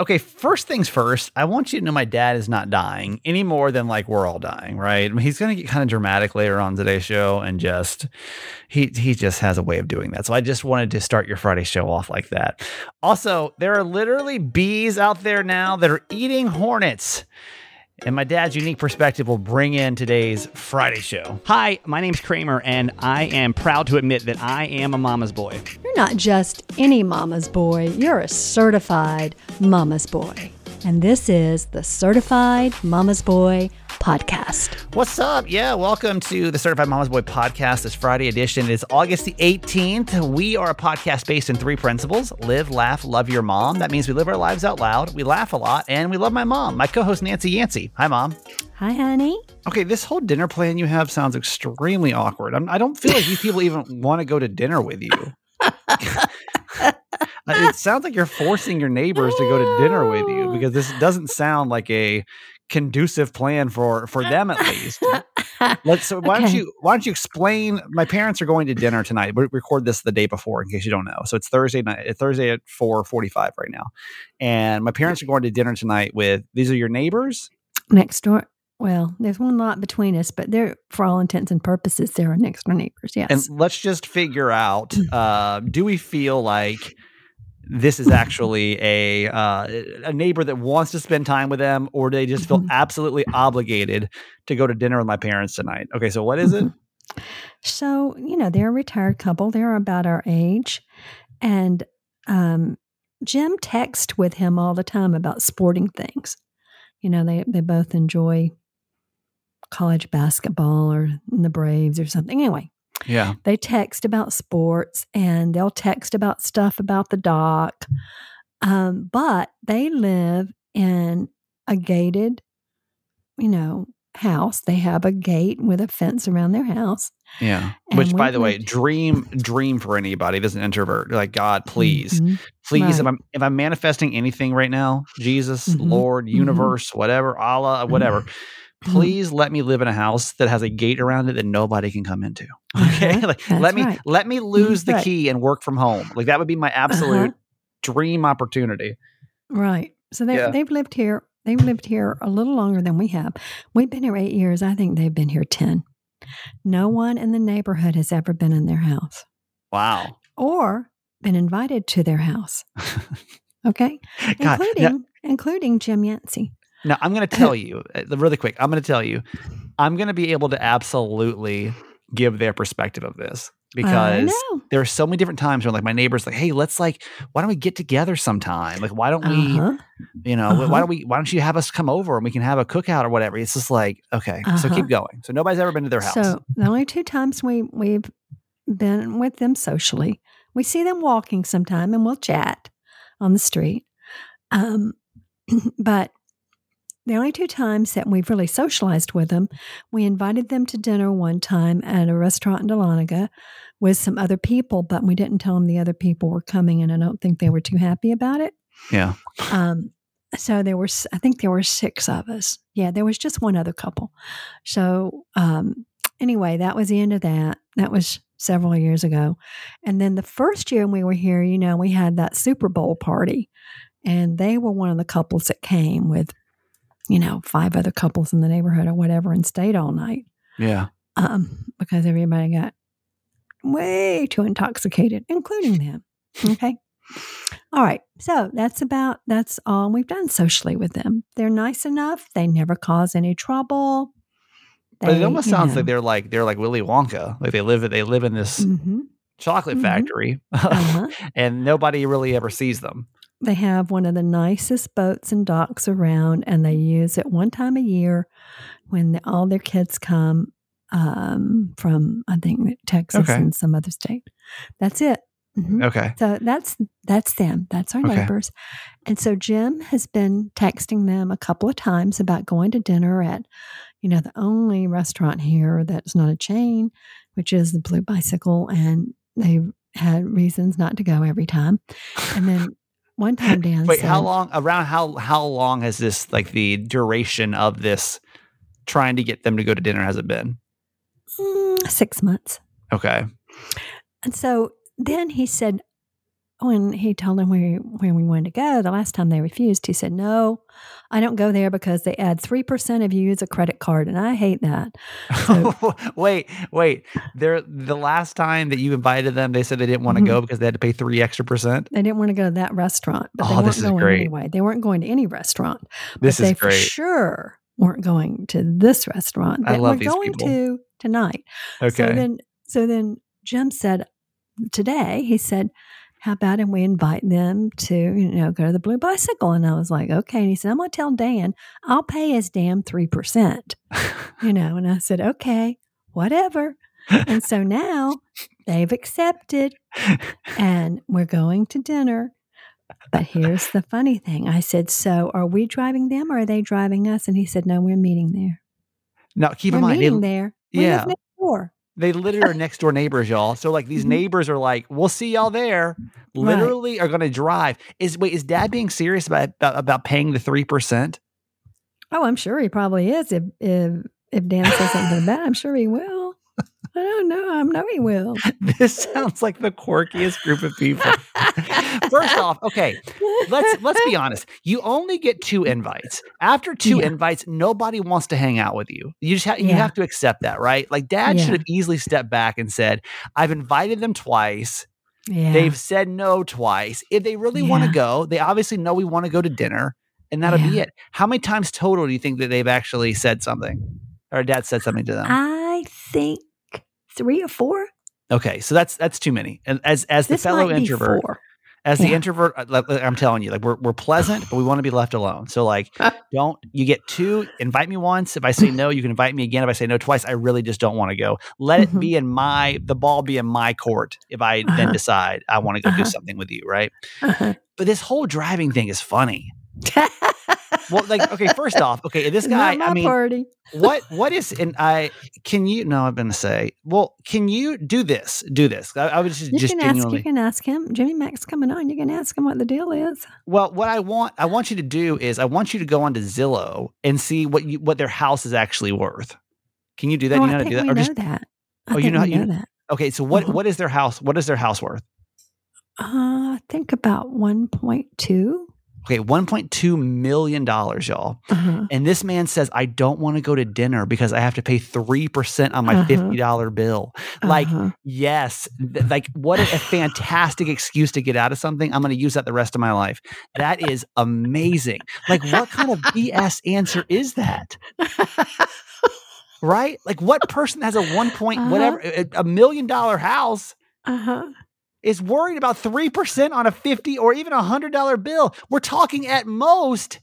Okay, first things first, I want you to know my dad is not dying any more than like we're all dying, right? I mean, he's going to get kind of dramatic later on today's show and just he he just has a way of doing that. So I just wanted to start your Friday show off like that. Also, there are literally bees out there now that are eating hornets. And my dad's unique perspective will bring in today's Friday show. Hi, my name's Kramer, and I am proud to admit that I am a mama's boy. You're not just any mama's boy, you're a certified mama's boy. And this is the Certified Mama's Boy podcast. What's up? Yeah, welcome to the Certified Mama's Boy podcast. This Friday edition is August the 18th. We are a podcast based in three principles live, laugh, love your mom. That means we live our lives out loud, we laugh a lot, and we love my mom, my co host Nancy Yancey. Hi, mom. Hi, honey. Okay, this whole dinner plan you have sounds extremely awkward. I'm, I do not feel like these people even want to go to dinner with you. Uh, it sounds like you're forcing your neighbors to go to dinner with you because this doesn't sound like a conducive plan for for them at least. Let's so why okay. don't you why don't you explain my parents are going to dinner tonight. We record this the day before in case you don't know. So it's Thursday night Thursday at 4:45 right now. And my parents are going to dinner tonight with these are your neighbors? Next door. Well, there's one lot between us, but they're, for all intents and purposes, they're our next door neighbors. Yes. And let's just figure out: uh, Do we feel like this is actually a uh, a neighbor that wants to spend time with them, or do they just feel mm-hmm. absolutely obligated to go to dinner with my parents tonight? Okay, so what is it? Mm-hmm. So you know they're a retired couple; they're about our age, and um, Jim texts with him all the time about sporting things. You know they they both enjoy college basketball or the Braves or something. Anyway, yeah. They text about sports and they'll text about stuff about the dock. Um, but they live in a gated, you know, house. They have a gate with a fence around their house. Yeah. Which by the way, dream dream for anybody that's an introvert. Like God, please. Mm-hmm. Please right. if I'm if I'm manifesting anything right now, Jesus, mm-hmm. Lord, mm-hmm. universe, mm-hmm. whatever, Allah, whatever. Mm-hmm. Mm-hmm. please let me live in a house that has a gate around it that nobody can come into. Okay, uh-huh. like let me right. let me lose the right. key and work from home. Like that would be my absolute uh-huh. dream opportunity. Right. So they yeah. they've lived here. They've lived here a little longer than we have. We've been here eight years. I think they've been here ten. No one in the neighborhood has ever been in their house. Wow. Or been invited to their house. Okay, God, including now, including Jim Yancey. Now, I'm going to tell you uh, really quick. I'm going to tell you, I'm going to be able to absolutely give their perspective of this because there are so many different times when like my neighbors like, hey, let's like, why don't we get together sometime? Like, why don't we, uh-huh. you know, uh-huh. why don't we, why don't you have us come over and we can have a cookout or whatever? It's just like, okay, uh-huh. so keep going. So nobody's ever been to their house. So the only two times we we've been with them socially, we see them walking sometime and we'll chat on the street. Um, but the only two times that we've really socialized with them, we invited them to dinner one time at a restaurant in Dahlonega with some other people, but we didn't tell them the other people were coming, and I don't think they were too happy about it. Yeah. Um, so there were, I think there were six of us. Yeah, there was just one other couple. So um, anyway, that was the end of that. That was several years ago. And then the first year we were here, you know, we had that Super Bowl party, and they were one of the couples that came with you know, five other couples in the neighborhood or whatever and stayed all night. Yeah. Um, because everybody got way too intoxicated, including them. Okay. all right. So that's about that's all we've done socially with them. They're nice enough. They never cause any trouble. They, but it almost sounds know. like they're like they're like Willy Wonka. Like they live they live in this mm-hmm. chocolate mm-hmm. factory, uh-huh. and nobody really ever sees them. They have one of the nicest boats and docks around, and they use it one time a year when the, all their kids come um, from, I think, Texas okay. and some other state. That's it. Mm-hmm. Okay. So that's that's them. That's our okay. neighbors. And so Jim has been texting them a couple of times about going to dinner at, you know, the only restaurant here that's not a chain, which is the Blue Bicycle, and they've had reasons not to go every time. And then one time, dance. Wait, how long? Around how how long has this like the duration of this trying to get them to go to dinner has it been? Mm, six months. Okay. And so then he said, when he told them where, where we wanted to go, the last time they refused, he said, No, I don't go there because they add 3% if you use a credit card. And I hate that. So, wait, wait. They're, the last time that you invited them, they said they didn't want to mm-hmm. go because they had to pay three extra percent. They didn't want to go to that restaurant, but oh, they weren't going great. anyway. They weren't going to any restaurant. This is they great. for sure weren't going to this restaurant that I love we're going people. to tonight. Okay. So then, so then Jim said today, he said, how about and we invite them to, you know, go to the Blue Bicycle? And I was like, okay. And he said, I'm going to tell Dan, I'll pay his damn 3%, you know. And I said, okay, whatever. and so now they've accepted and we're going to dinner. But here's the funny thing. I said, so are we driving them or are they driving us? And he said, no, we're meeting there. Now, keep we're in mind, meeting there. We yeah. next door. They literally are next door neighbors, y'all. So like these Mhm. neighbors are like, "We'll see y'all there." Literally are going to drive. Is wait, is Dad being serious about about, paying the three percent? Oh, I'm sure he probably is. If if if Dan says something about, it, I'm sure he will. I don't know. I know he will. This sounds like the quirkiest group of people. First off, okay, let's let's be honest. You only get two invites. After two Yeah. invites, nobody wants to hang out with you. You just ha- you have to accept that, right? Like Dad should have easily stepped back and said, "I've invited them twice. Yeah. They've said no twice. If they really want to go, they obviously know we want to go to dinner, and that'll be it. How many times total do you think that they've actually said something, or Dad said something to them? I think three or four. okay, so that's that's too many. And as as the This fellow introvert, four. As the Yeah. introvert, uh, I'm telling you, like we're we're pleasant, but we want to be left alone. So like, don't you get two? Invite me once. If I say no, you can invite me again. If I say no twice, I really just don't want to go. Let it Mhm. be in my the ball be in my court. If I then Uh-huh. decide I want to go do Uh-huh. something with you, right? Uh-huh. But this whole driving thing is funny. Well, like, okay, first off, okay, this guy, I mean, party. what what is and I can you no, I'm gonna say, well, can you do this? Do this. I, I was just, You just can ask. genuinely You can ask him. Jimmy Mack's coming on. You can ask him what the deal is. Well, what I want I want you to do is I want you to go onto Zillow and see what you what their house is actually worth. Can you do that? oh, you know I how to do that? we Or know just that. I Oh, you know how you- know that. okay, so what Uh-huh. what is their house? What is their house worth? Uh, I think about one point two. Okay, 1.2 million dollars, y'all. Uh-huh. And this man says, I don't want to go to dinner because I have to pay 3% on my Uh-huh. $50 bill. Like, Uh-huh. yes, th- like what a, a fantastic excuse to get out of something. I'm going to use that the rest of my life. That is amazing. Like, what kind of BS answer is that? Right? Like, what person has a one point Uh-huh. whatever a, a million dollar house uh-huh. Is worried about 3% on a 50 or even a $100 bill? We're talking at most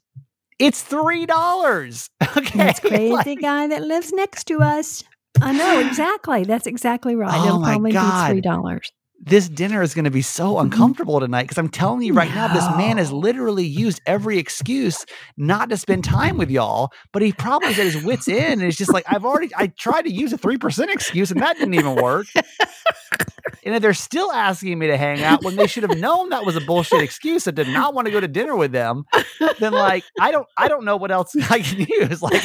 it's $3. Okay. That's crazy Like, guy that lives next to us. I know exactly. That's exactly right. Oh It'll probably God. be three dollars. This dinner is going to be so mm-hmm. uncomfortable tonight because I'm telling you right now, this man has literally used every excuse not to spend time with y'all, but he probably is at his wits end. And it's just like, I've already, I tried to use a 3% excuse and that didn't even work. and if they're still asking me to hang out when they should have known that was a bullshit excuse and did not want to go to dinner with them, then like, I don't, I don't know what else I can use. Like,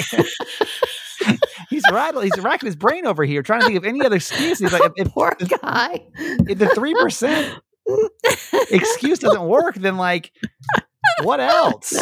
he's rattling, he's racking his brain over here trying to think of any other excuse. He's like, if, Poor if, guy. if the 3% excuse doesn't work, then like, what else?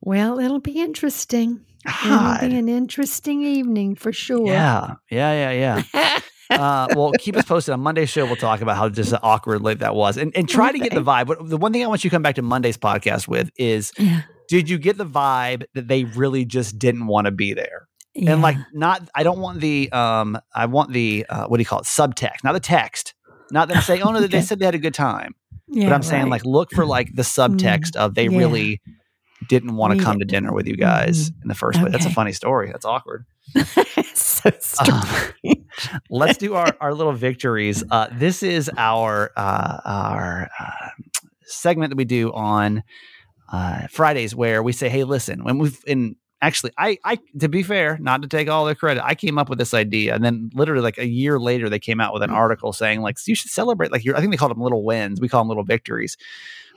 well, it'll be interesting. It'll be an interesting evening for sure. Yeah, yeah, yeah, yeah. Uh, well, keep us posted on Monday's show. We'll talk about how just awkward late that was, and and try to get the vibe. But the one thing I want you to come back to Monday's podcast with is: yeah. Did you get the vibe that they really just didn't want to be there? And like, not I don't want the um, I want the uh, what do you call it? Subtext, not the text. Not them saying, "Oh no, they said they had a good time." yeah, but I'm saying like look for like the subtext of they yeah. really didn't want to come to dinner with you guys in the first place. That's a funny story. That's awkward. so Um, let's do our, our little victories. Uh, this is our uh, our uh, segment that we do on uh, Fridays where we say, "Hey, listen, when we've in." Actually, I, I, to be fair, not to take all the credit, I came up with this idea, and then literally like a year later, they came out with an mm. article saying like you should celebrate like your. I think they called them little wins. We call them little victories.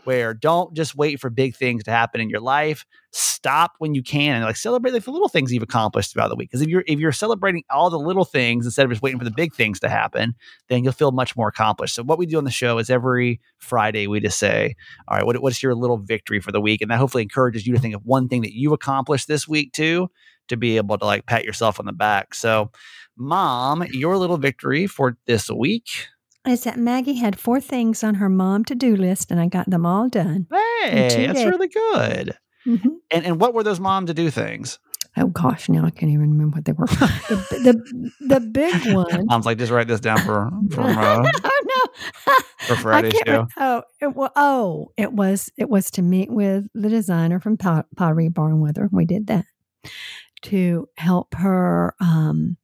Where don't just wait for big things to happen in your life. Stop when you can and like celebrate like the little things you've accomplished throughout the week. Because if you're if you're celebrating all the little things instead of just waiting for the big things to happen, then you'll feel much more accomplished. So what we do on the show is every Friday we just say, all right, what, what's your little victory for the week? And that hopefully encourages you to think of one thing that you've accomplished this week too, to be able to like pat yourself on the back. So, mom, your little victory for this week is that Maggie had four things on her mom to do list, and I got them all done. Hey, that's really good. Mm-hmm. And and what were those mom to do things? Oh gosh, now I can't even remember what they were. the, the, the big one. Mom's like, just write this down for for uh, oh no for Friday's show. Oh, it, well, oh, it was it was to meet with the designer from Pottery Barn Weather. We did that to help her um,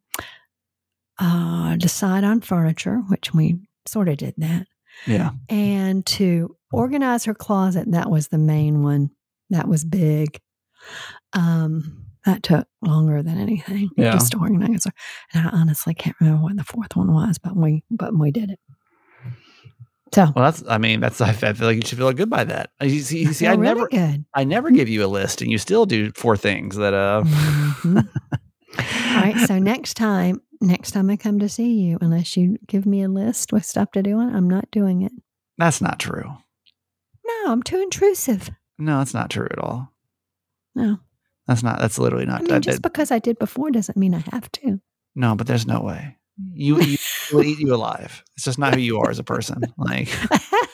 uh, decide on furniture, which we sort of did that. Yeah. And to organize her closet, that was the main one. That was big. Um, that took longer than anything. Yeah. Just to organize her. And I honestly can't remember what the fourth one was, but we but we did it. So well, that's. I mean, that's. I feel like you should feel good by that. You see, you see I, I really never, good. I never give you a list, and you still do four things that. Uh. Mm-hmm. All right. So next time, next time I come to see you, unless you give me a list with stuff to do, on, I'm not doing it. That's not true. No, I'm too intrusive. No, that's not true at all. No. That's not. That's literally not. I mean, just because I did before doesn't mean I have to. No, but there's no way. You, you will eat you alive. It's just not who you are as a person. Like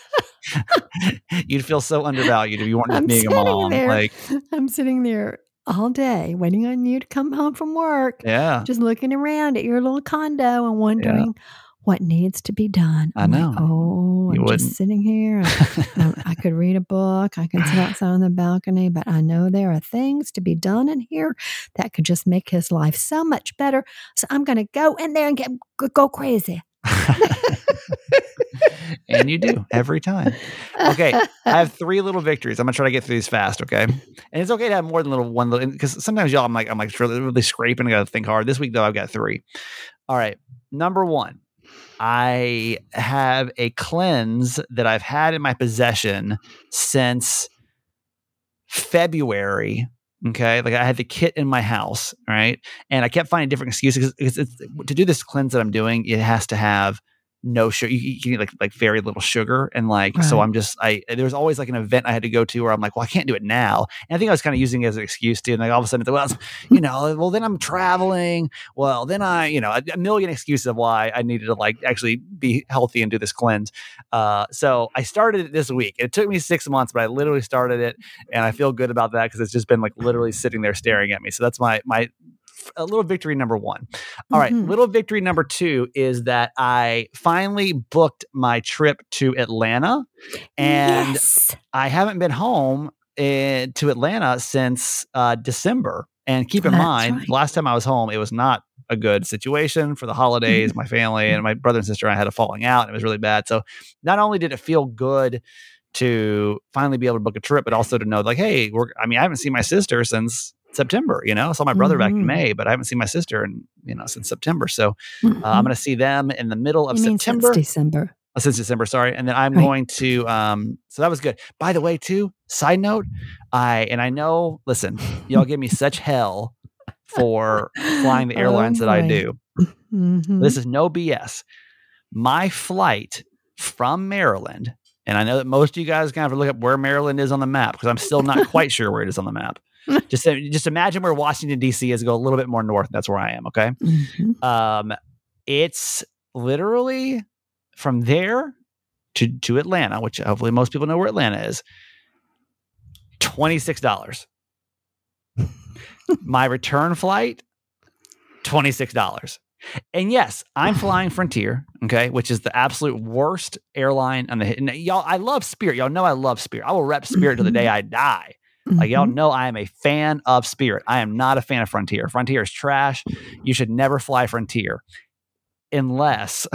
you'd feel so undervalued if you weren't just a mom. There, like I'm sitting there all day waiting on you to come home from work. Yeah. Just looking around at your little condo and wondering yeah. what needs to be done. I'm i know. Like, oh, you I'm wouldn't. just sitting here. I, I, could read a book. I could sit outside on the balcony, but I know there are things to be done in here that could just make his life so much better. So I'm going to go in there and get go crazy. and you do every time. Okay, I have three little victories. I'm gonna try to get through these fast. Okay, and it's okay to have more than little one little because sometimes y'all I'm like I'm like really, really scraping. I gotta think hard. This week though, I've got three. All right, number one, I have a cleanse that I've had in my possession since February Okay. Like I had the kit in my house. Right. And I kept finding different excuses because to do this cleanse that I'm doing, it has to have no sugar. You, you need like like very little sugar, and like right. so I'm just I there was always like an event I had to go to where I'm like, well, I can't do it now. And I think I was kind of using it as an excuse to, And like all of a sudden, well, you know, well then I'm traveling. Well, then I, you know, a, a, million excuses of why I needed to like actually be healthy and do this cleanse. Uh, so I started it this week. It took me six months, but I literally started it, and I feel good about that because it's just been like literally sitting there staring at me. So that's my my a little victory number one. All right, mm-hmm. little victory number two is that I finally booked my trip to Atlanta, and yes. I haven't been home in, to Atlanta since uh, December. And keep in That's mind, right. last time I was home, it was not a good situation for the holidays. Mm-hmm. My family and my brother and sister and I had a falling out. And it was really bad. So not only did it feel good to finally be able to book a trip, but also to know like, hey, we're I mean, I haven't seen my sister since September. You know, I saw my brother mm-hmm. back in mm-hmm. May, but I haven't seen my sister and you know since September. So mm-hmm. uh, I'm going to see them in the middle of you September. Since December. Oh, since December, sorry, and then I'm right. going to. Um, so that was good. By the way, too. Side note, I and I know. Listen, y'all give me such hell for flying the oh, airlines oh, that I do. Mm-hmm. This is no BS. My flight from Maryland, and I know that most of you guys kind of look up where Maryland is on the map because I'm still not quite sure where it is on the map. just just imagine where Washington D.C. is. Go a little bit more north. That's where I am. Okay. Mm-hmm. Um, it's literally from there to to Atlanta, which hopefully most people know where Atlanta is. Twenty six dollars. My return flight, twenty six dollars. And yes, I'm flying Frontier, okay, which is the absolute worst airline on the y'all. I love Spirit. Y'all know I love Spirit. I will rep Spirit to the day I die. Mm-hmm. Like y'all mm-hmm. know I am a fan of Spirit. I am not a fan of Frontier. Frontier is trash. You should never fly Frontier unless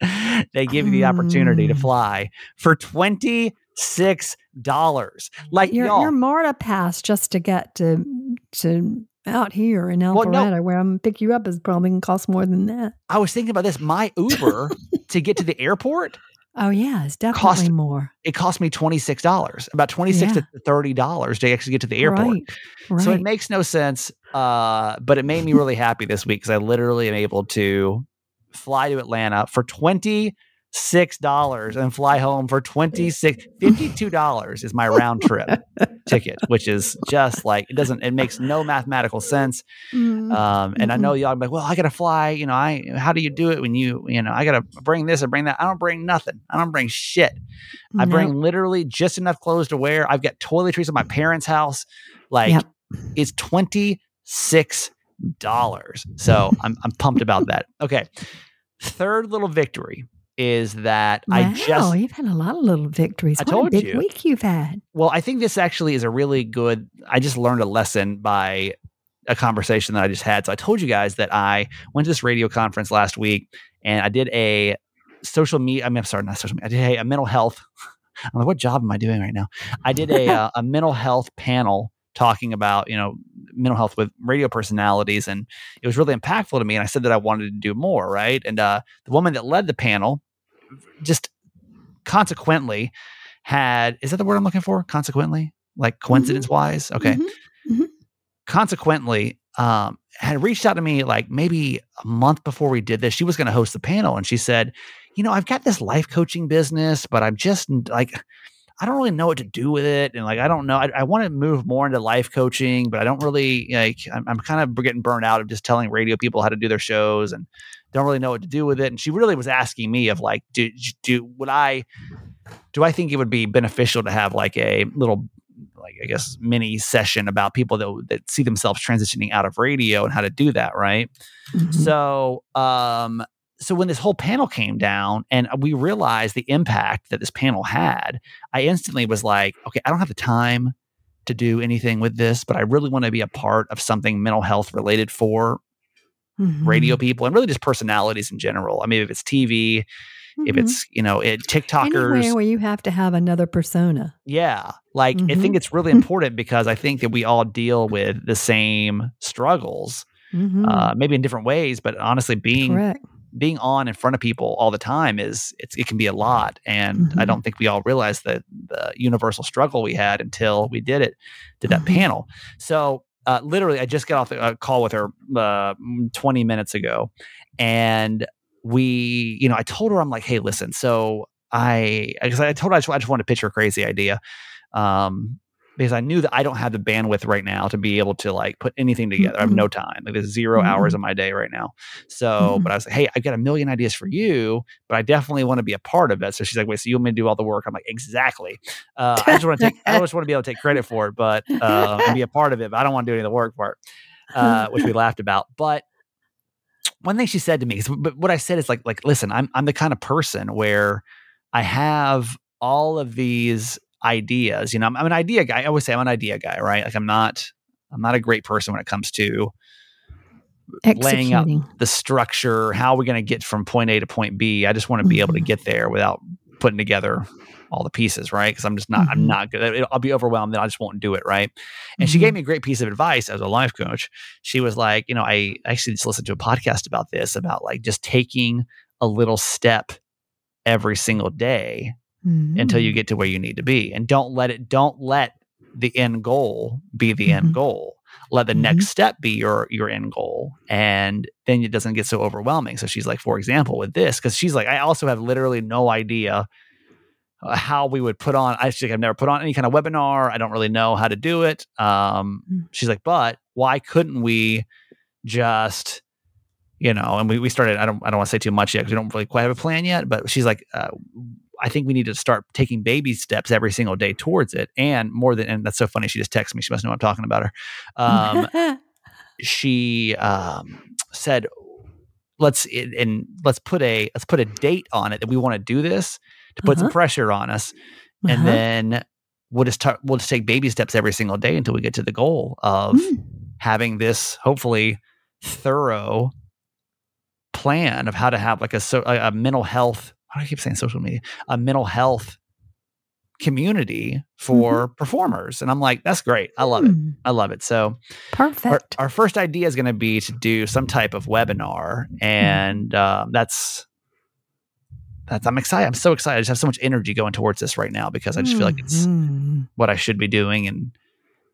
they give you the opportunity to mm. fly for twenty six dollars. Like your y'all, your MARTA pass just to get to to out here in Alpharetta, well, no, where I'm gonna pick you up, is probably gonna cost more than that. I was thinking about this. My Uber to get to the airport Oh yeah, it's definitely Cost- more. It cost me twenty six dollars, about twenty six Yeah. to thirty dollars to actually get to the airport. Right. Right. So it makes no sense. Uh, but it made me really happy this week because I literally am able to fly to Atlanta for twenty six dollars and fly home for 26 52 dollars is my round trip ticket which is just like it doesn't it makes no mathematical sense. Mm, um and i know y'all be like well i gotta fly you know i how do you do it when you you know i gotta bring this and bring that? I don't bring nothing. I don't bring shit. I bring literally just enough clothes to wear. I've got toiletries at my parents house. Like Yep. it's 26 dollars. So i'm i'm pumped about that. Okay. Third little victory is that Wow, i just you've had a lot of little victories. I what told a big you. week you've had. Well, I think this actually is a really good. I just learned a lesson by a conversation that I just had. So I told you guys that I went to this radio conference last week and I did a social media. I mean, I'm sorry, not social media. I did a, a mental health. I'm like, what job am I doing right now? I did a uh, a mental health panel talking about you know mental health with radio personalities, and it was really impactful to me. And I said that I wanted to do more, right? And uh, the woman that led the panel just consequently had is that the word I'm looking for? Consequently, like coincidence wise, okay. Mhm. Consequently, um, had reached out to me like maybe a month before we did this. She was going to host the panel, and she said, "You know, I've got this life coaching business, but I'm just like." I don't really know what to do with it, and like I don't know. I, I want to move more into life coaching, but I don't really like. I'm, I'm kind of getting burned out of just telling radio people how to do their shows, and don't really know what to do with it. And she really was asking me of like, do do would I do I think it would be beneficial to have like a little like I guess mini session about people that that see themselves transitioning out of radio and how to do that, right? Mhm. So, um, so when this whole panel came down and we realized the impact that this panel had, I instantly was like, okay, I don't have the time to do anything with this, but I really want to be a part of something mental health related for Mhm. radio people and really just personalities in general. I mean, if it's TV, if Mhm. it's you know, it TikTokers, anywhere where you have to have another persona. yeah, like I think it's really important because I think that we all deal with the same struggles, Mhm. uh, maybe in different ways, but honestly, being Correct. Being on in front of people all the time is it's, it can be a lot and i Mhm. don't think we all realized the the universal struggle we had until we did it did that Mhm. panel so uh, literally i just got off a call with her uh, 20 minutes ago and we you know i told her i'm like hey listen so i because i told her I just, I just wanted to pitch her a crazy idea um because I knew that I don't have the bandwidth right now to be able to like put anything together. I have no time. Like there's 0 hours of my day right now. So, Mhm. but I was like, hey, I've got a million ideas for you, but I definitely want to be a part of it. So she's like, wait, so you want me to do all the work? I'm like, exactly. Uh, I just want to take, I just want to be able to take credit for it, but uh, and be a part of it. But I don't want to do any of the work part, uh, which we laughed about. But one thing she said to me, 'cause- but what I said is like, like, listen, I'm I'm the kind of person where I have all of these ideas. You know, I'm, I'm an idea guy. I always say I'm an idea guy, right? Like I'm not I'm not a great person when it comes to laying out the structure. How are we going to get from point A to point B? I just want to be able to Mhm. get there without putting together all the pieces, right? Because I'm just not, I'm Mhm. not good. I'll be overwhelmed, then I just won't do it, right? And she Mhm. gave me a great piece of advice as a life coach. She was like, you know, I actually just listened to a podcast about this, about like just taking a little step every single day until you Mhm. get to where you need to be and don't let it don't let the end goal be the Mhm. end goal let the Mhm. next step be your your end goal and then it doesn't get so overwhelming so she's like for example with this because she's like i also have literally no idea uh, how we would put on i she's like, i've never put on any kind of webinar i don't really know how to do it um Mm. she's like but why couldn't we just you know and we, we started i don't i don't want to say too much yet because we don't really quite have a plan yet but she's like uh, i think we need to start taking baby steps every single day towards it and more than and that's so funny she just texted me she must know i'm talking about her um she um said let's and let's put a let's put a date on it that we want to do this to put some Uh-huh. pressure on us and Uh-huh. then we'll just ta- we'll just take baby steps every single day until we get to the goal of Mm. having this hopefully thorough plan of how to have like a so a, a mental health do I keep saying social media a mental health community for performers and I'm like that's great I love it Mm. I love it so Perfect. our first idea is going to be to do some type of webinar and um, that's that's I'm excited. I'm so excited. I just have so much energy going towards this right now because I just feel like it's Mm-hmm. what I should be doing and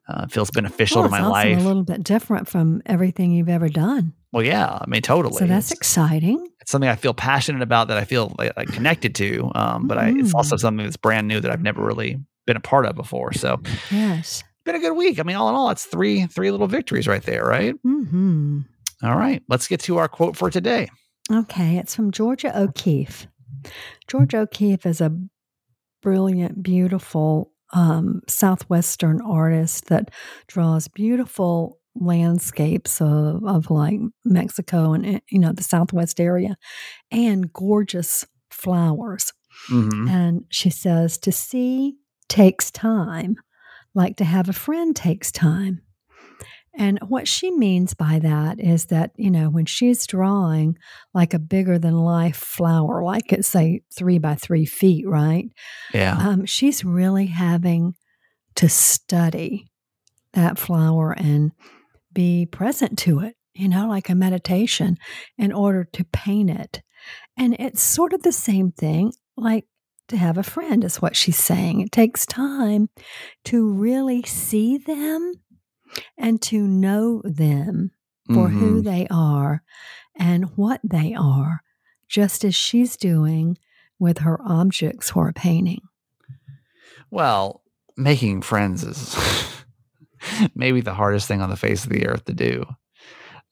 uh, feels beneficial Well, to my life. a little bit different from everything you've ever done. well, yeah, I mean, totally. So that's it's, exciting. it's something I feel passionate about that I feel like, like connected to. Um, but I, it's also Mm. something that's brand new that I've never really been a part of before. So Yes. been a good week. I mean, all in all, it's three three little victories right there, right? hmm All right, let's get to our quote for today. Okay, it's from Georgia O'Keeffe. Georgia O'Keeffe is a brilliant, beautiful um, Southwestern artist that draws beautiful landscapes of, of like Mexico and eh, you know the Southwest area, and gorgeous flowers. hmm And she says to see takes time, like to have a friend takes time. And what she means by that is that, you know, when she's drawing like a bigger than life flower, like it's say three by three feet, right? Yeah. Um, she's really having to study that flower and be present to it, you know, like a meditation in order to paint it. And it's sort of the same thing, like to have a friend, is what she's saying. It takes time to really see them and to know them for who Mhm. they are and what they are, just as she's doing with her objects for a painting. Well, making friends is maybe the hardest thing on the face of the earth to do.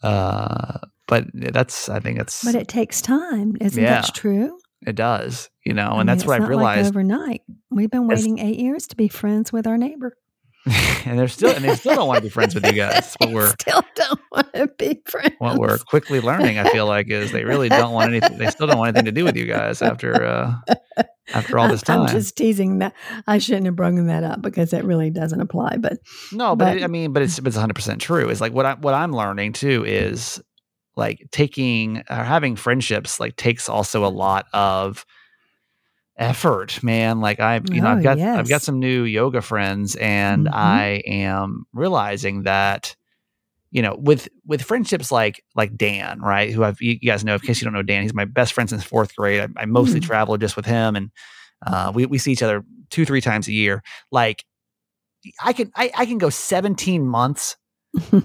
Uh, but that's I think it's But it takes time. Isn't Yeah. that true? it does, you know, I and mean, that's what I've not like realized. overnight. We've been waiting eight years to be friends with our neighbor. and they're still and they still don't want to be friends with you guys. What we're still don't want to be friends. what we're quickly learning, I feel like, is they really don't want anything. They still don't want anything to do with you guys after uh, after all this time. I'm just teasing that. I shouldn't have brought that up because it really doesn't apply. But No, but, But- it, I mean, but it's it's 100 percent true. Is like what I what I'm learning too is like taking or having friendships like takes also a lot of effort, man. Like I've you know Oh, I've got I've got some new yoga friends, and Mhm. I am realizing that you know with with friendships like like Dan, right? Who I've you guys know. In case you don't know Dan, he's my best friend since fourth grade. I, I mostly Mm. travel just with him, and uh, we we see each other two three times a year. Like I can I, I can go 17 months and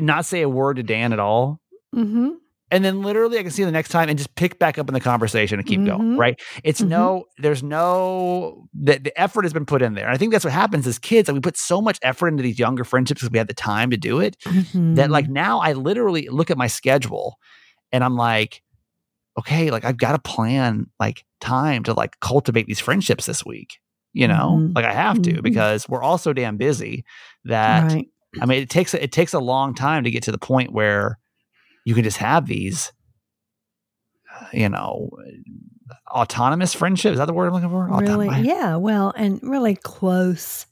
not say a word to Dan at all. mm-hmm. And then literally I can see the next time and just pick back up in the conversation and keep going. Mhm. Right. It's Mhm. no, there's no that the effort has been put in there. And I think that's what happens as kids. Like we put so much effort into these younger friendships because we had the time to do it that like Mm-hmm. now I literally look at my schedule and I'm like, okay, like I've got to plan like time to like cultivate these friendships this week. You know, Mhm. like I have to Mhm. because we're all so damn busy that right. I mean, it takes it takes a long time to get to the point where you can just have these, you know, autonomous friendships. Is that the word I'm looking for? Really, Autonom- yeah. Well, and really close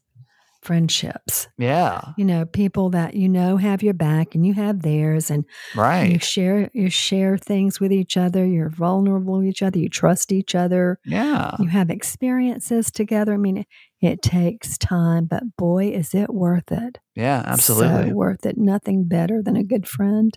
friendships. yeah, You know, people that you know have your back and you have theirs, and right, you share you share things with each other. You're vulnerable with each other. You trust each other. yeah, You have experiences together. I mean, it, it takes time, but boy, is it worth it. yeah, absolutely. so worth it. Nothing better than a good friend.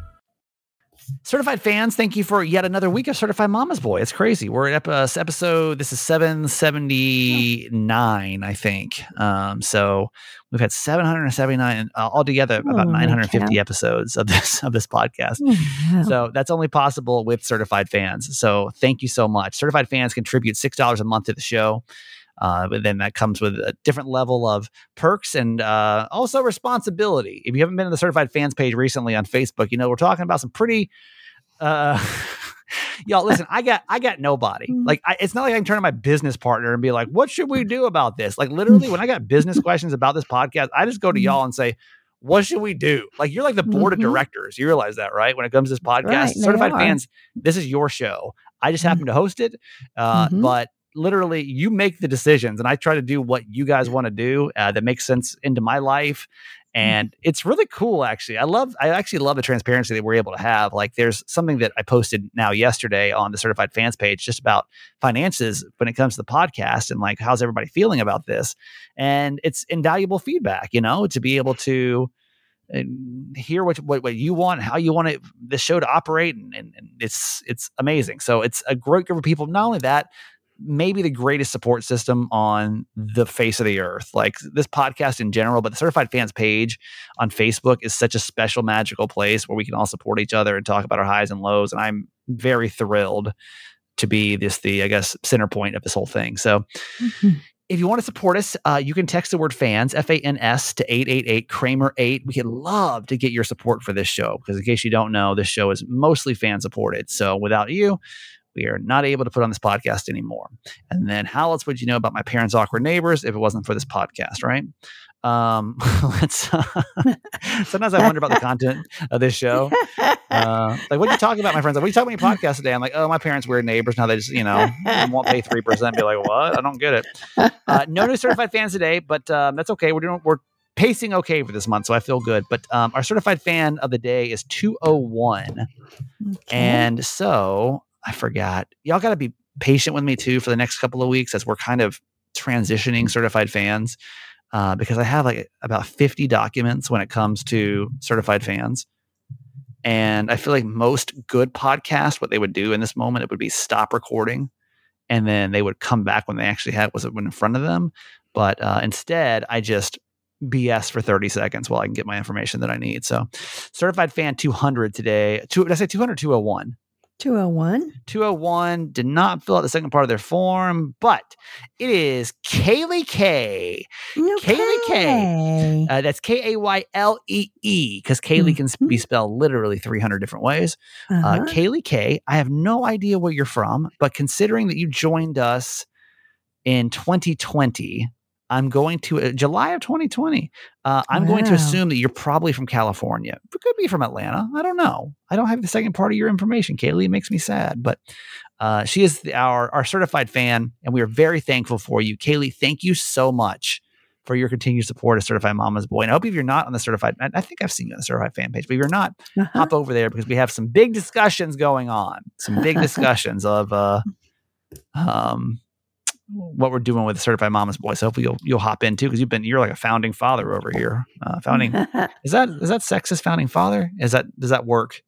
Certified fans, thank you for yet another week of Certified Mama's Boy. It's crazy. We're at episode. This is seven seventy nine, I think. Um, so we've had seven hundred and seventy nine uh, altogether, about hundred fifty cow. episodes of this of this podcast. Yeah. So that's only possible with certified fans. So thank you so much. Certified fans contribute six dollars a month to the show. Uh, but then that comes with a different level of perks and uh, also responsibility. If you haven't been to the certified fans page recently on Facebook, you know we're talking about some pretty. Uh, y'all, listen. I got I got nobody. Mm. Like I, it's not like I can turn to my business partner and be like, "What should we do about this?" Like literally, when I got business questions about this podcast, I just go to y'all and say, what should we do? Like you're like the board Mhm. of directors. You realize that, right? When it comes to this podcast, Right, certified fans, this is your show. I just happen to host it, uh, Mhm. but literally, you make the decisions, and I try to do what you guys want to do uh, that makes sense into my life. And it's really cool, actually. I love, I actually love the transparency that we're able to have. Like, there's something that I posted now yesterday on the certified fans page just about finances when it comes to the podcast and like, how's everybody feeling about this? And it's invaluable feedback, you know, to be able to and hear what, what what you want, how you want it, the show to operate, and, and, and it's it's amazing. So it's a great group of people. Not only that, maybe the greatest support system on the face of the earth. Like this podcast in general, but the Certified Fans page on Facebook is such a special, magical place where we can all support each other and talk about our highs and lows. And I'm very thrilled to be this the I guess center point of this whole thing. So Mhm. if you want to support us, uh, you can text the word fans, F A N S, to 888 Kramer 8. We would love to get your support for this show because, in case you don't know, this show is mostly fan supported. So without you, we are not able to put on this podcast anymore. And then, how else would you know about my parents' awkward neighbors if it wasn't for this podcast, right? Um, let's. sometimes I wonder about the content of this show. Uh, like, what are you talking about, my friends? Like, what are you talking about in your podcast today? I'm like, oh, my parents' weird neighbors. Now they just, you know, won't pay 3%. Be like, what? I don't get it. Uh, no new certified fans today, but um, that's okay. We're doing, we're pacing okay for this month, so I feel good. But um, our certified fan of the day is 201. Okay. And so I forgot. Y'all got to be patient with me too for the next couple of weeks as we're kind of transitioning certified fans uh, because I have like about 50 documents when it comes to certified fans. And I feel like most good podcasts, what they would do in this moment, it would be stop recording and then they would come back when they actually had was it in front of them. But uh, instead, I just BS for 30 seconds while I can get my information that I need. So, certified fan 200 today. Two, did I say 200 201? 201. 201 did not fill out the second part of their form, but it is Kaylee K. Kaylee K. Okay. Uh, that's K A Y L E E because Kaylee can be spelled literally 300 different ways. Uh, Uh-huh. Kaylee K, I have no idea where you're from, but considering that you joined us in 2020, I'm going to uh, July of 2020. Uh, I'm going to assume that you're probably from California. It could be from Atlanta. I don't know. I don't have the second part of your information, Kaylee. It makes me sad, but uh, she is the, our our certified fan, and we are very thankful for you, Kaylee. Thank you so much for your continued support of Certified Mama's Boy. And I hope if you're not on the certified, I, I think I've seen you on the certified fan page, but if you're not, Uh-huh. hop over there because we have some big discussions going on. Some big discussions of uh um what we're doing with certified mama's boy. So hopefully you'll you'll hop in too because you've been you're like a founding father over here. Uh, founding is that is that sexist founding father? Is that does that work?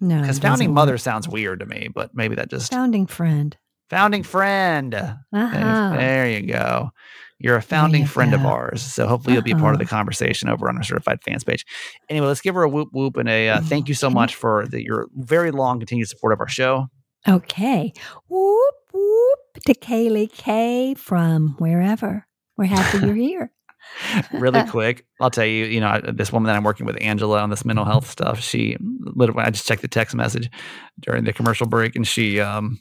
no. Because founding mother work. sounds weird to me, but maybe that just Founding friend. founding friend. There- Uh-huh. There you go. You're a founding you friend of ours. So hopefully you'll be a part of the Uh-huh. conversation over on our certified fans page. Anyway, let's give her a whoop whoop and a uh, thank you so much for the, your very long continued support of our show. Okay. Whoop to Kaylee K from wherever. We're happy you're here. really quick, I'll tell you, you know, this woman that I'm working with, Angela, on this mental health stuff, she literally, I just checked the text message during the commercial break and she, um,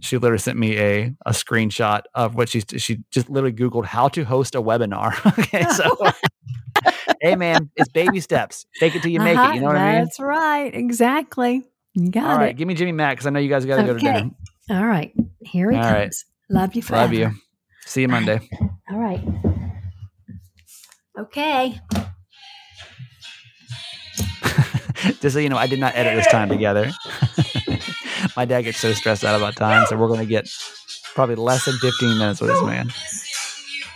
she literally sent me a, a screenshot of what she's, she just literally Googled how to host a webinar. okay. So, hey man, it's baby steps. Take it till you make Uh-huh, it. You know what I mean? That's right. Exactly. You got it. All right. Give me Jimmy Mack because I know you guys got to go to dinner. All right. Here he All comes. right. Love you forever. Love you. See you Monday. All right. Okay. Just so you know, I did not edit this time together. My dad gets so stressed out about time, so we're going to get probably less than 15 minutes with this man.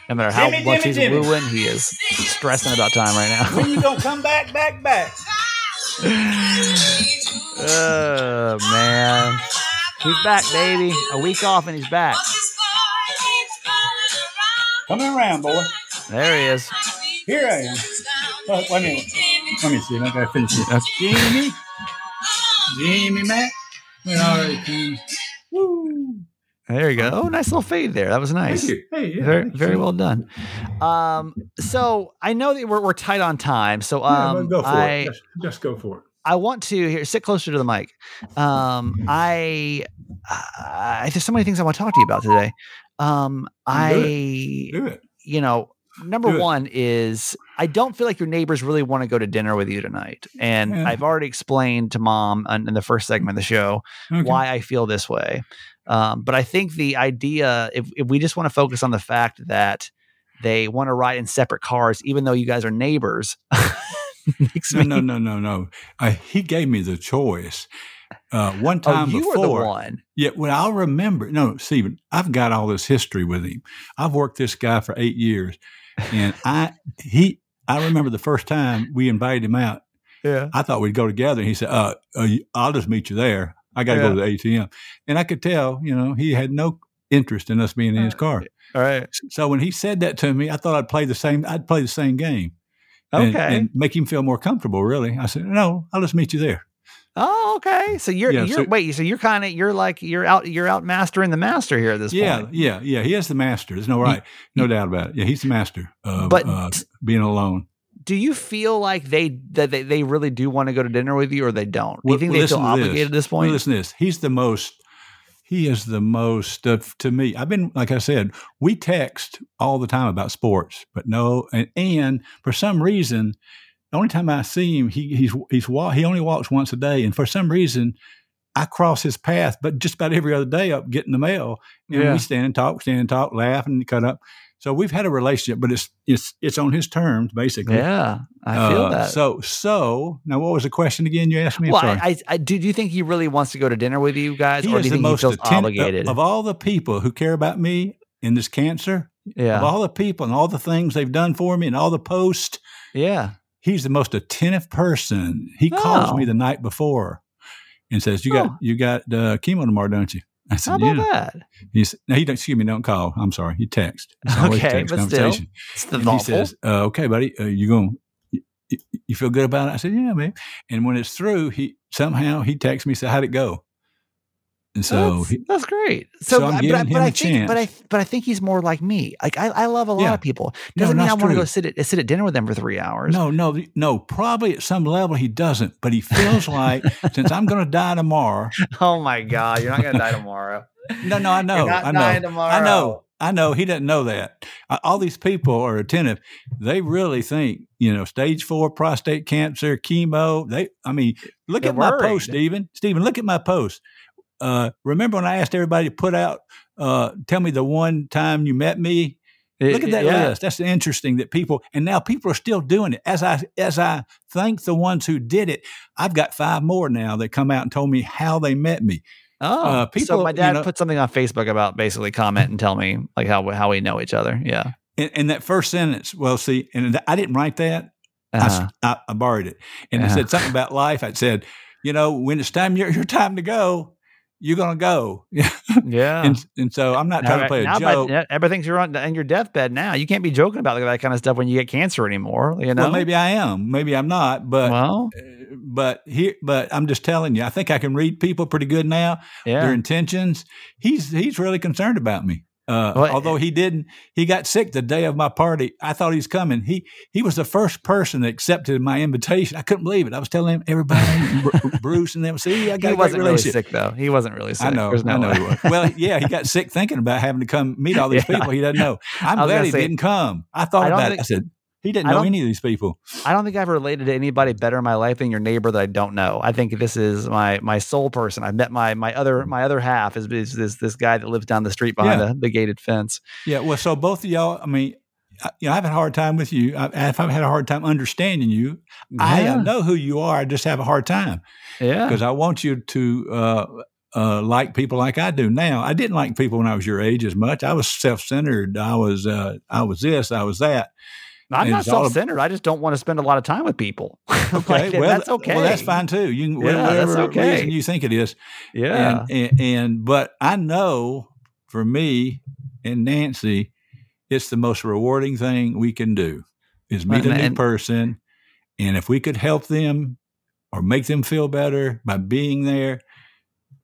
No matter how Jimmy, much Jimmy, he's Jimmy. wooing, he is stressing about time right now. When you gonna come back, back, back? Oh man, he's back, baby. A week off and he's back. Coming around, boy. There he is. Here I am. Oh, wait a. Let me see. I gotta finish it. That's Jimmy. Jimmy Mack. We already came. Woo. There you go. Oh, nice little fade there. That was nice. Thank you. Hey, yeah. Very, very well done. Um, so I know that we're, we're tight on time. So Yeah, um, go for I it. Just, just go for it. I want to here sit closer to the mic. Um, I, I there's so many things I want to talk to you about today. Um, I Do it. you know, number one is I don't feel like your neighbors really want to go to dinner with you tonight. And Yeah. I've already explained to mom in, in the first segment of the show Okay. why I feel this way. Um, but I think the idea, if, if we just want to focus on the fact that they want to ride in separate cars, even though you guys are neighbors, No, no, no, no, no. Uh, he gave me the choice. Uh, one Oh, time you before, were the one. Yeah, well, I'll remember. No, Stephen, I've got all this history with him. I've worked this guy for eight years, and I he I remember the first time we invited him out. Yeah. I thought we'd go together, and he said, uh, uh "I'll just meet you there. I got to Yeah. go to the ATM." And I could tell, you know, he had no interest in us being in his car. All right. So when he said that to me, I thought I'd play the same. I'd play the same game. And- Okay. and make him feel more comfortable. Really, I said, "No, I'll just meet you there." Oh, okay. So you're Yeah, you're so- wait. So you're kind of you're like you're out you're out mastering the master here at this Yeah, point. yeah, yeah. Yeah. He is the master. There's no right, no doubt about it. Yeah, he's the master of But- uh, being alone. Do you feel like they that they, they really do want to go to dinner with you, or they don't? Do you Well, think well, they feel to this. obligated at this Well, point? listen to this. He's the most. He is the most uh, to me. I've been like I said. We text all the time about sports, but no, and, and for some reason, the only time I see him, he he's he's he only walks once a day, and for some reason, I cross his path, but just about every other day up getting the mail, and Yeah. we stand and talk, stand and talk, laugh and cut up. So we've had a relationship, but it's it's it's on his terms basically. yeah, I feel Uh, that. So so now, what was the question again? You asked me. Well. I, I, do. You think he really wants to go to dinner with you guys, he or do you think he most feels atten- obligated? of all the people who care about me in this cancer. yeah, Of all the people and all the things they've done for me and all the posts, yeah. he's the most attentive person. He calls Oh. me the night before and says, "You got Oh. you got uh, chemo tomorrow, don't you?" I How said, about "Yeah." that? He's no, he don't. Excuse me, don't call. I'm sorry. He text. It's Okay, text but still. It's the he says, uh, "Okay, buddy, uh, you going? You, you feel good about it?" I said, "Yeah, man." And when it's through, he somehow he texts me, said, "How'd it go?" And so that's, he, that's great. So, so I'm but, I- but I think, but I, but I think he's more like me. Like I, I love a lot Yeah. of people. Doesn't mean I want to go sit at sit at dinner with them for three hours. No, no, no. Probably at some level he doesn't, but he feels like since I'm going to die tomorrow. Oh my God, you're not gonna die tomorrow. No, no, I know, I know, tomorrow. I know, I know. He doesn't know that. All these people are attentive. They really think, you know, stage four prostate cancer, chemo. They, I mean, look They're at my post, Stephen. Stephen, look at my post. Uh, remember when I asked everybody to put out, uh, tell me the one time you met me? Look at that Yeah. list. That's interesting that people and now people are still doing it. As I as I thank the ones who did it, I've got five more now that come out and told me how they met me. Oh, Uh, so people, my you dad know- put something on Facebook about basically comment and tell me like how how we know each other. Yeah. And, and that first sentence, well, see, and I didn't write that. Uh-huh. I, I borrowed it, and it Uh-huh. said something about life. I said, you know, when it's time your your time to go, you're gonna go. Yeah. and and so I'm not trying to play a now by- joke. yeah, everything's you're on in your deathbed now. You can't be joking about that kind of stuff when you get cancer anymore. You know. Well, maybe I am, maybe I'm not, but Well, uh, but here, but I'm just telling you, I think I can read people pretty good now. yeah. their intentions. He's he's really concerned about me. Uh, Well, although he didn't, he got sick the day of my party. I thought he was coming. He he was the first person that accepted my invitation. I couldn't believe it. I was telling him, everybody, Bruce and them, see, I got he wasn't really sick though. He wasn't really sick. I know, no I know way. he was. Well, yeah, he got sick thinking about having to come meet all these Yeah. people he doesn't know. I'm glad he say- didn't come. I thought I about think- it. I said, he didn't know any of these people. I don't think I've related to anybody better in my life than your neighbor that I don't know. I think this is my my soul person. I met my my other my other half is, is this this guy that lives down the street behind Yeah. the, the gated fence. Yeah, well, so both of y'all, I mean, I, you know, I've had a hard time with you. I, I've had a hard time understanding you. I Yeah. uh, know who you are. I just have a hard time. Yeah. because I want you to uh, uh, like people like I do now. I didn't like people when I was your age as much. I was self centered. I was uh, I was this. I was that. I'm not ab- self-centered. I just don't want to spend a lot of time with people. Okay, Like, well that's okay. Well, that's fine too. You can Yeah, that's whatever okay. reason you think it is. Yeah. And, and and but I know for me and Nancy, it's the most rewarding thing we can do is meet a And- new and- person, and if we could help them or make them feel better by being there,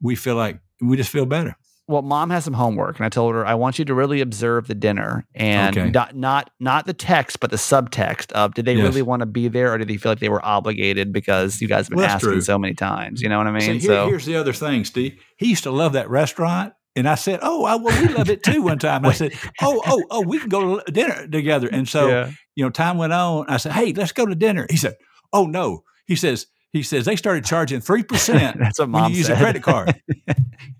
we feel like we just feel better. Well, mom has some homework, and I told her I want you to really observe the dinner and Okay. not not not the text, but the subtext of did they Yes. really want to be there, or did they feel like they were obligated because you guys have been Well, asking true. so many times? You know what I mean? See, here- so here's the other thing, Steve. He used to love that restaurant. And I said, "Oh, I, well, we love it too." One time, I said, "Oh, oh, oh, we can go to dinner together." And so, yeah. you know, time went on. I said, "Hey, let's go to dinner." He said, "Oh no." He says, "He says they started charging three percent that's what when mom you use a credit card."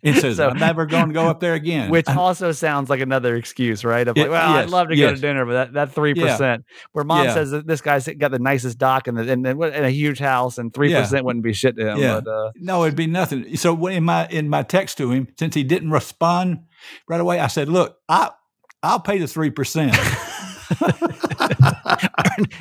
He says, So- "I'm never going to go up there again." Which also sounds like another excuse, right? Of like, It- well, I'd love to go to dinner, but that, that 3%, where mom Yeah. says that this guy's got the nicest dock and, the, and, and a huge house and 3% wouldn't be shit to him. Yeah. But, uh, no, it'd be nothing. So in my in my text to him, since he didn't respond right away, I said, "Look, I I'll pay the three percent."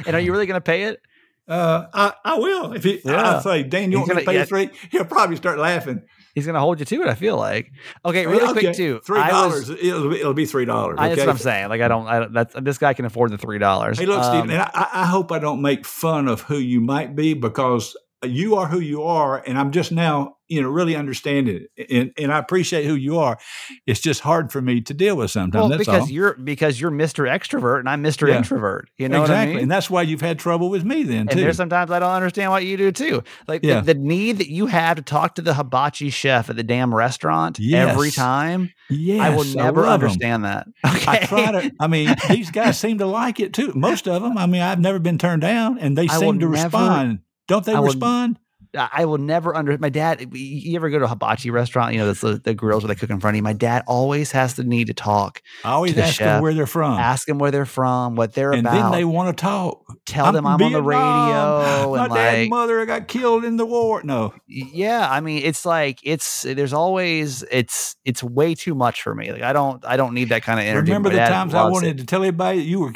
and are you really going to pay it? Uh, I, I will. If he, Yeah. I say, Dan, you He's want me to pay yeah. three? He'll probably start laughing. He's going to hold you to it, I feel like. Okay, really Okay, quick, too. Three dollars. It'll be, it'll be three dollars. Okay? that's what I'm saying. Like, I don't, I don't that's, this guy can afford the $3. Hey, look, Um, Stephen, I I hope I don't make fun of who you might be because you are who you are, and I'm just now, you know, really understanding it, and and I appreciate who you are. It's just hard for me to deal with sometimes. well, that's because all. you're because you're Mr. Extrovert and I'm Mr. Yeah. Introvert. You know exactly, what I mean? and that's why you've had trouble with me then And too. there's sometimes I don't understand what you do too. Like the- Yeah. the, need that you have to talk to the hibachi chef at the damn restaurant every time. yes, I will never 'em. understand that. Okay. I try to. I mean, these guys seem to like it too. Most of them. I mean, I've never been turned down, and they I seem to never- respond. Don't they I respond? I I will never under my dad. You ever go to a hibachi restaurant? You know, that's the, the grills where they cook in front of you. My dad always has the need to talk, I always the ask chef, them where they're from, ask them where they're from, what they're and about. then they want to talk. tell them I'm on the radio My and dad like and mother got killed in the war. No, yeah i mean it's like it's there's always it's it's way too much for me like i don't i don't need that kind of energy remember the times I wanted it. to tell everybody you were,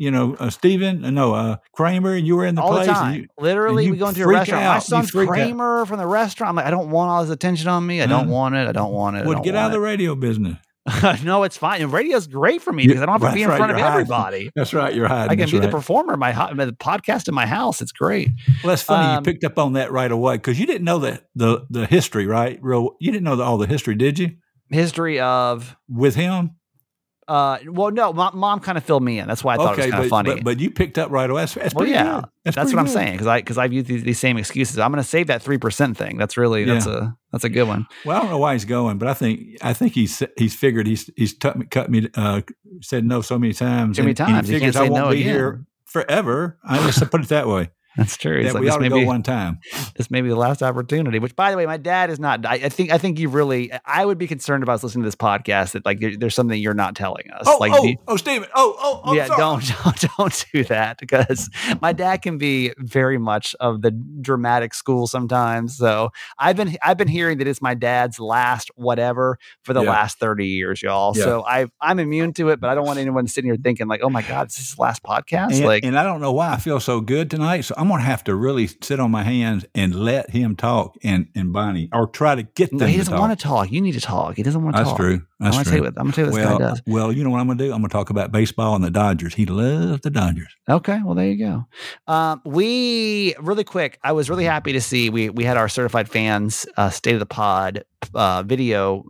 you know, uh, Stephen, uh, no, uh, Kramer, and you were in the all place. the and time you- literally you we go into a restaurant out. my son's freak out. kramer from the restaurant i'm like i don't want all this attention on me i don't Uh, want it i don't want it would get out of the radio business. no it's fine and radio's great for me because i don't have to be in right, front of hiding. everybody That's right. You're hiding. i can That's be the performer my, ho- the podcast in my house it's great Well, that's funny. Um, you picked up on that right away because you didn't know the the the history, right? Real, you didn't know the, all the history, did you? history of With him, uh well no mom, mom kind of filled me in that's why i thought it was kind of funny but but you picked up right away. That's, that's Well, yeah, good. That's, That's what I'm saying because I because I've used these, these same excuses. I'm going to save that three percent thing. That's really that's a that's a good one. Well, I don't know why he's going, but I think I think he's he's figured he's he's cut me, cut me uh, said no so many times. Too many and- and times. He figures I won't no be again. here forever. I just put it that way. That's true. That like we this ought to may go be one time. this may be the last opportunity. Which, by the way, my dad is not. I, I think I think you really. I would be concerned about us listening to this podcast that like there, there's something you're not telling us. Oh, like oh, you- oh, Stephen. Oh, oh, oh. yeah, don't, don't don't do that because my dad can be very much of the dramatic school sometimes. So I've been I've been hearing that it's my dad's last whatever for the Yeah. last thirty years, y'all. Yeah. So I I'm immune to it, but I don't want anyone sitting here thinking like, oh my god, this is his last podcast. And, like and I don't know why I feel so good tonight. So I'm going to have to really sit on my hands and let him talk and, and Bonnie or try to get them he doesn't talk. want to talk. You need to talk. He doesn't want to That's talk. true. That's I'm gonna true. tell you what I'm gonna tell you what this well, guy does. well, you know what I'm going to do? I'm going to talk about baseball and the Dodgers. He loves the Dodgers. Okay, well there you go. Um, we really quick. I was really happy to see we we had our certified fans uh, state of the pod uh, video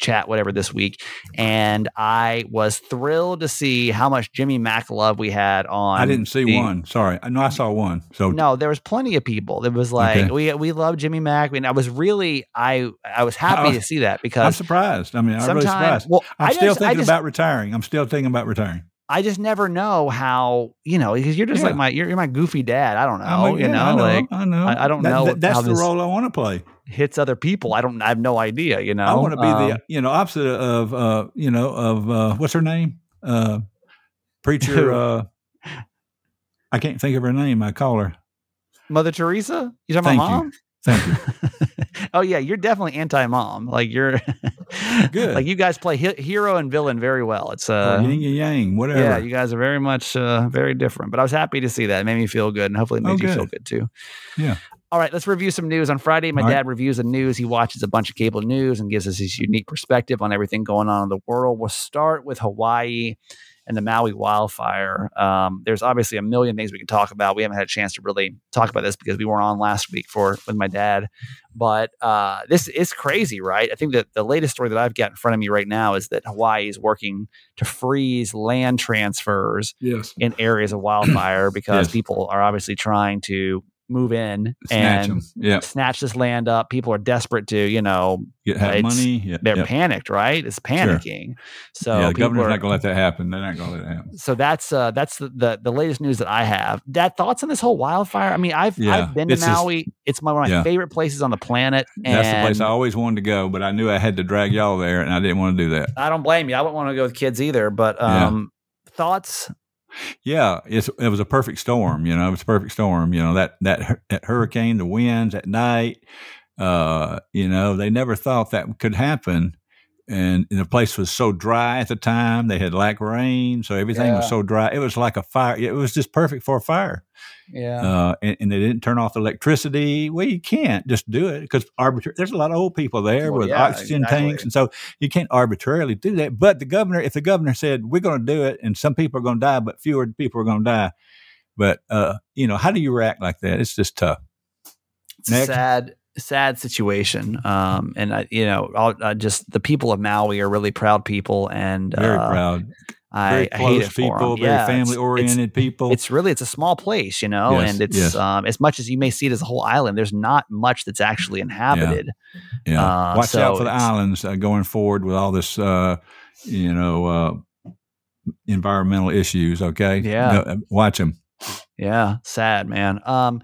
chat whatever this week, and I was thrilled to see how much Jimmy Mack love we had on. I didn't see the- one. Sorry. I know I saw one. So No, there was plenty of people. It was like Okay. we we love Jimmy Mack. I mean, I was really I I was happy I- to see that because I'm surprised. I mean, I'm really surprised. well I'm I still just, thinking just, about retiring. I'm still thinking about retiring. I just never know how you know because you're just Yeah. like my you're, you're my goofy dad. I don't know. I mean, you yeah, know, I know, like I know. I- I don't That- know that- that's the role I want to play. hits other people. I don't. I have no idea. You know. I want to be Um, the you know opposite of uh you know of uh what's her name uh preacher uh I can't think of her name. I call her. Mother Teresa. You talking Thank about you. Thank you. oh yeah, you're definitely anti-mom. Like you're Good. Like you guys play hi- hero and villain very well. It's uh, or yin and yang, whatever. yeah, you guys are very much uh, very different. But I was happy to see that. It made me feel good, and hopefully it Oh, made you feel good. too. Yeah. All right, let's review some news. On Friday, my All right. dad reviews the news. He watches a bunch of cable news and gives us his unique perspective on everything going on in the world. We'll start with Hawaii and the Maui wildfire. Um, there's obviously a million things we can talk about. We haven't had a chance to really talk about this because we weren't on last week for with my dad. But uh, this is crazy, right? I think that the latest story that I've got in front of me right now is that Hawaii is working to freeze land transfers Yes. in areas of wildfire because Yes. people are obviously trying to move in Snatch and. Yeah. snatch this land up. People are desperate to, you know, Get have money. They're yeah. panicked, right? It's panicking. So yeah, the governor's are- not going to let that happen. They're not going to let it happen. so that's uh that's the, the the latest news that I have. Dad, thoughts on this whole wildfire? I mean, I've Yeah, I've been to Maui. it's my one of my yeah. favorite places on the planet. And That's the place I always wanted to go, but I knew I had to drag y'all there, and I didn't want to do that. I don't blame you. I wouldn't want to go with kids either. But um thoughts? Yeah, it was a perfect storm. You know, it was a perfect storm. You know that that, that hurricane, the winds at night. Uh, you know, they never thought that could happen, and, and the place was so dry at the time. They had lack rain, so everything Yeah. was so dry. It was like a fire. It was just perfect for a fire. Yeah. Uh, and, and they didn't turn off the electricity. Well, you can't just do it because arbitrary. There's a lot of old people there Well, with yeah, oxygen exactly. tanks, and so you can't arbitrarily do that. But the governor, if the governor said we're going to do it, and some people are going to die, but fewer people are going to die, but uh, you know, how do you react like that? It's just tough. it's Next. sad sad situation um and I, you know I'll, uh, just the people of maui are really proud people and Very uh, proud. I, Very I hate close for 'em. people. Very Yeah, family oriented people. it's really it's a small place you know Yes, and it's yes. um as much as you may see it as a whole island there's not much that's actually inhabited yeah. uh, Watch so out for the islands uh, going forward with all this, uh, you know, uh, environmental issues. Okay. Yeah. No, watch them. Yeah, sad man. Um,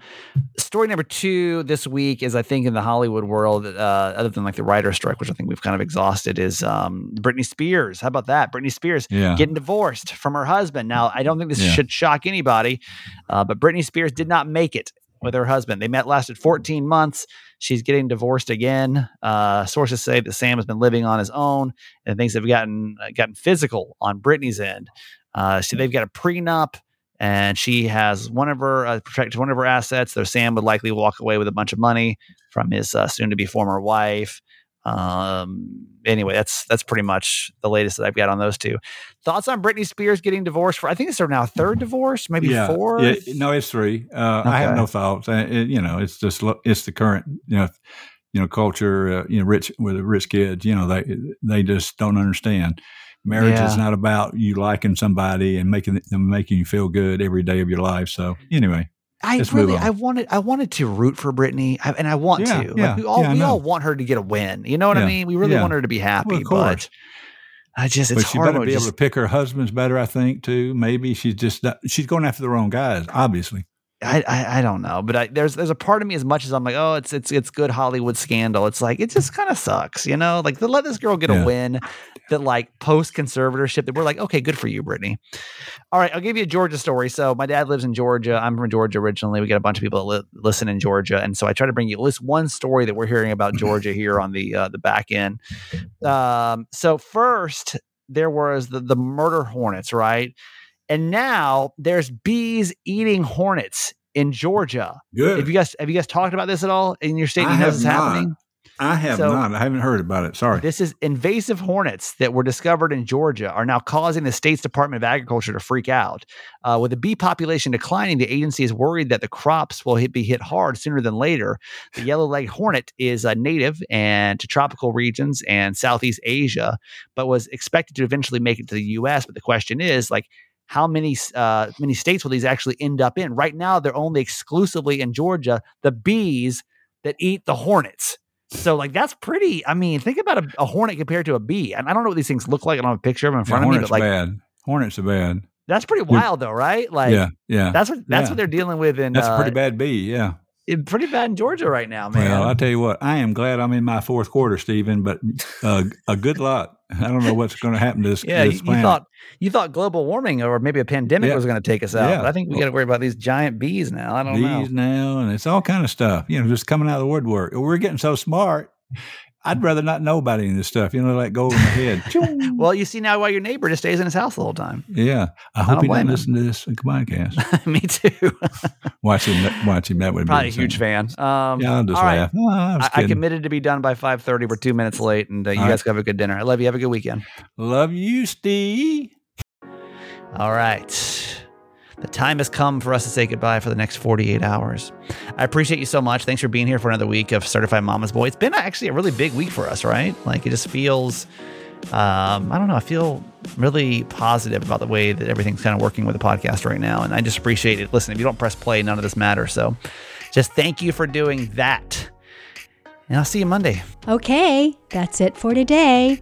story number two this week is I think in the Hollywood world, uh, other than like the writer strike, which I think we've kind of exhausted, is um, Britney Spears. How about that? Britney Spears Yeah. getting divorced from her husband. Now, I don't think this Yeah. should shock anybody, uh, but Britney Spears did not make it with her husband. They met lasted 14 months. She's getting divorced again. Uh, sources say that Sam has been living on his own, and things have gotten uh, gotten physical on Britney's end. Uh, so they've got a prenup, and she has one of her uh, protected one of her assets. Though Sam would likely walk away with a bunch of money from his uh, soon-to-be former wife. Um, anyway, that's that's pretty much the latest that I've got on those two. Thoughts on Britney Spears getting divorced for? I think it's her now third divorce, maybe yeah. four. Yeah, no, it's three. Uh, I have no thoughts. Uh, it- you know, it's just it's the current you know you know culture. Uh, you know, rich with rich kids. You know, they they just don't understand. Marriage Yeah. is not about you liking somebody and making them making you feel good every day of your life. So anyway, I really. I wanted, I wanted to root for Britney, I, and I want Yeah, to. yeah, like we all, yeah, we all want her to get a win. You know what I mean? We really want her to be happy, Well, of but. I just, it's but she hard. better be just- able to pick her husbands better. I think too. Maybe she's just not, she's going after the wrong guys. Obviously, I, I, I don't know, but I, there's, there's a part of me as much as I'm like, oh, it's, it's, it's good Hollywood scandal. It's like it just kind of sucks, you know. Like to let this girl get Yeah. a win, that like post conservatorship, that we're like, okay, good for you, Britney. All right, I'll give you a Georgia story. So my dad lives in Georgia. I'm from Georgia originally. We got a bunch of people that li- listen in Georgia, and so I try to bring you at least one story that we're hearing about Georgia here on the uh, the back end. Um, so first, there was the the murder hornets, right? And now there's bees eating hornets in Georgia. good. Have you guys have you guys talked about this at all in your state? I You know have this not. happening. I have So- not. I haven't heard about it. Sorry. This is invasive hornets that were discovered in Georgia are now causing the state's Department of Agriculture to freak out. Uh, with the bee population declining, the agency is worried that the crops will hit, be hit hard sooner than later. The yellow-legged hornet is uh, native and to tropical regions and Southeast Asia, but was expected to eventually make it to the U.S. But the question is, like, how many uh, many states will these actually end up in? Right now, they're only exclusively in Georgia. The bees that eat the hornets. So like that's pretty. I mean, think about a, a hornet compared to a bee. And I don't know what these things look like. I don't have a picture of them in Yeah, front of me, hornets but like bad. Hornets are bad. that's pretty You're- wild though, right? Like yeah, yeah. that's what that's Yeah. what they're dealing with in That's a uh, pretty bad bee. Yeah, pretty bad in Georgia right now, man. Well, I'll tell you what, I am glad I'm in my fourth quarter, Stephen, but uh, a good luck. I don't know what's going to happen to this. yeah, this you, you thought you thought global warming or maybe a pandemic Yeah. was going to take us out. Yeah. I think we got to worry about these giant bees now. I don't These know. Bees now, and it's all kind of stuff. You know, just coming out of the woodwork. We're getting so smart. I'd rather not know about any of this stuff. You know, like go over my head. Well, you see now why your neighbor just stays in his house the whole time. yeah, I don't hope he doesn't listen to this podcast. Me too. Watch him. Watch him. That would Probably a be the huge fan. Um, Yeah, I'll just all right. laugh. Oh, I I, I committed to be done by five thirty. We're two minutes late, and uh, you All guys have a good dinner. I love you. Have a good weekend. Love you, Steve. All right. The time has come for us to say goodbye for the next 48 hours. I appreciate you so much. Thanks for being here for another week of Certified Mama's Boy. It's been actually a really big week for us, right? Like it just feels, um, I don't know, I feel really positive about the way that everything's kind of working with the podcast right now. And I just appreciate it. Listen, if you don't press play, none of this matters. So just thank you for doing that. And I'll see you Monday. Okay, that's it for today.